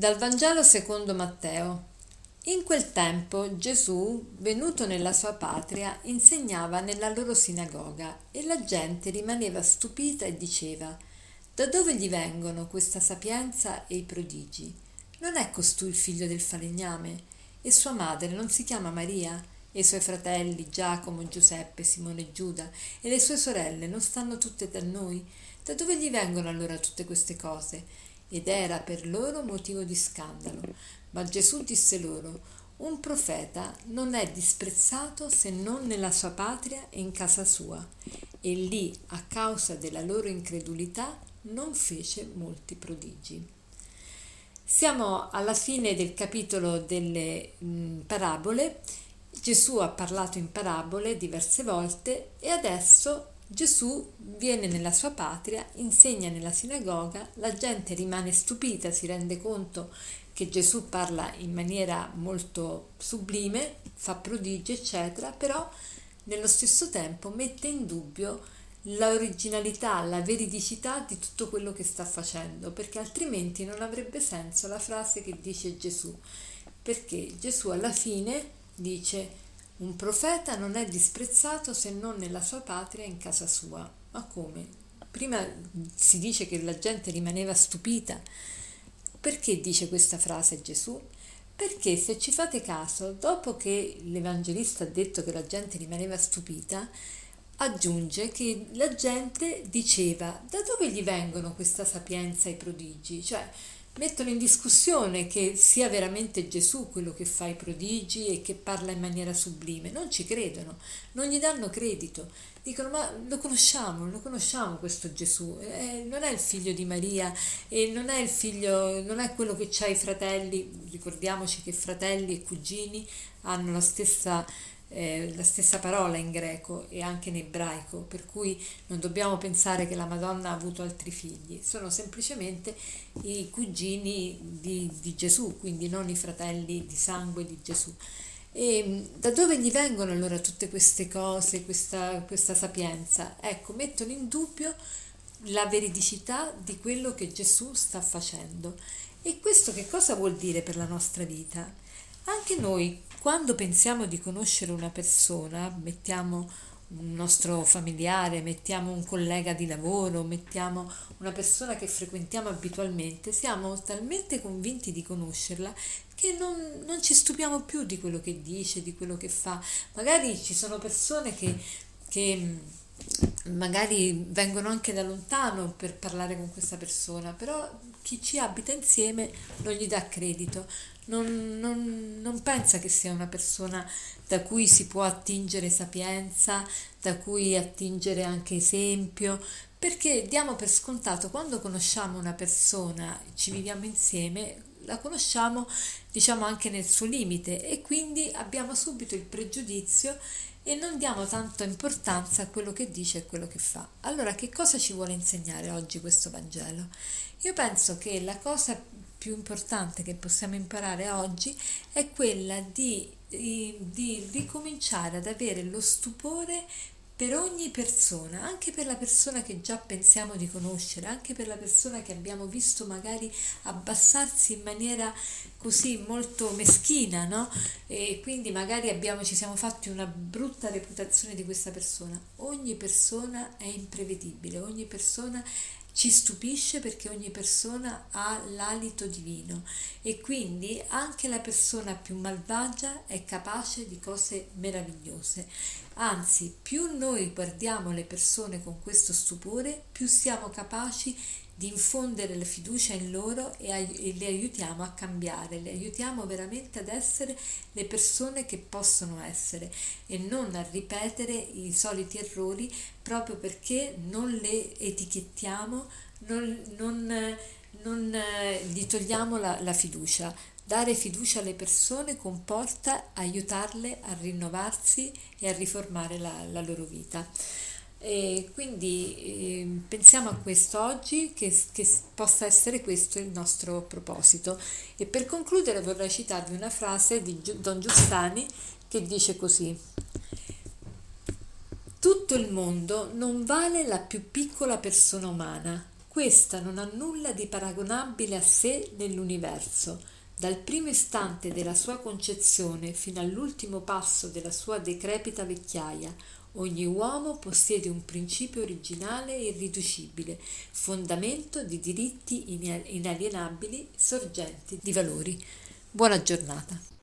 Dal Vangelo secondo Matteo. In quel tempo Gesù, venuto nella sua patria, insegnava nella loro sinagoga e la gente rimaneva stupita e diceva Da dove gli vengono questa sapienza e i prodigi? Non è costui il figlio del falegname? E sua madre non si chiama Maria? E i suoi fratelli Giacomo, Giuseppe, Simone e Giuda e le sue sorelle non stanno tutte da noi? Da dove gli vengono allora tutte queste cose? Ed era per loro motivo di scandalo. Ma Gesù disse loro, un profeta non è disprezzato se non nella sua patria e in casa sua. E lì, a causa della loro incredulità, non fece molti prodigi. Siamo alla fine del capitolo delle mh, parabole. Gesù ha parlato in parabole diverse volte e adesso Gesù viene nella sua patria, insegna nella sinagoga, la gente rimane stupita, si rende conto che Gesù parla in maniera molto sublime, fa prodigi, eccetera, però nello stesso tempo mette in dubbio l'originalità, la veridicità di tutto quello che sta facendo, perché altrimenti non avrebbe senso la frase che dice Gesù, perché Gesù alla fine dice un profeta non è disprezzato se non nella sua patria e in casa sua. Ma come? Prima si dice che la gente rimaneva stupita. Perché dice questa frase Gesù? Perché se ci fate caso, dopo che l'Evangelista ha detto che la gente rimaneva stupita, aggiunge che la gente diceva da dove gli vengono questa sapienza e i prodigi? Cioè, mettono in discussione che sia veramente Gesù quello che fa i prodigi e che parla in maniera sublime. Non ci credono, non gli danno credito. Dicono: Ma lo conosciamo, lo conosciamo questo Gesù. Eh, non è il figlio di Maria e non è il figlio, non è quello che ha i fratelli. Ricordiamoci che fratelli e cugini hanno la stessa eh, la stessa parola in greco e anche in ebraico, per cui non dobbiamo pensare che la Madonna ha avuto altri figli, sono semplicemente i cugini di, di Gesù, quindi non i fratelli di sangue di Gesù. E da dove gli vengono allora tutte queste cose, questa, questa sapienza? Ecco, mettono in dubbio la veridicità di quello che Gesù sta facendo. E questo che cosa vuol dire per la nostra vita? Anche noi quando pensiamo di conoscere una persona, mettiamo un nostro familiare, mettiamo un collega di lavoro, mettiamo una persona che frequentiamo abitualmente, siamo talmente convinti di conoscerla che non, non, ci stupiamo più di quello che dice, di quello che fa. Magari ci sono persone che, che magari vengono anche da lontano per parlare con questa persona, però chi ci abita insieme non gli dà credito, non, non, non, pensa che sia una persona da cui si può attingere sapienza, da cui attingere anche esempio, perché diamo per scontato quando conosciamo una persona, ci viviamo insieme, la conosciamo diciamo anche nel suo limite e quindi abbiamo subito il pregiudizio e non diamo tanta importanza a quello che dice e quello che fa. Allora, che cosa ci vuole insegnare oggi questo Vangelo? Io penso che la cosa più importante che possiamo imparare oggi è quella di, di, di ricominciare ad avere lo stupore per ogni persona, anche per la persona che già pensiamo di conoscere, anche per la persona che abbiamo visto magari abbassarsi in maniera così molto meschina, no? E quindi magari abbiamo, ci siamo fatti una brutta reputazione di questa persona. Ogni persona è imprevedibile, ogni persona ci stupisce perché ogni persona ha l'alito divino e quindi anche la persona più malvagia è capace di cose meravigliose. Anzi, più noi guardiamo le persone con questo stupore, più siamo capaci di infondere la fiducia in loro e, e le aiutiamo a cambiare, le aiutiamo veramente ad essere le persone che possono essere e non a ripetere i soliti errori proprio perché non le etichettiamo, non, non, non eh, gli togliamo la, la fiducia. Dare fiducia alle persone comporta aiutarle a rinnovarsi e a riformare la, la loro vita. E quindi eh, pensiamo a questo oggi, che, che, possa essere questo il nostro proposito. E per concludere vorrei citarvi una frase di Don Giussani che dice così. Tutto il mondo non vale la più piccola persona umana, Questa non ha nulla di paragonabile a sé nell'universo. Dal primo istante della sua concezione fino all'ultimo passo della sua decrepita vecchiaia, ogni uomo possiede un principio originale e irriducibile, fondamento di diritti inalienabili, sorgenti di valori. Buona giornata.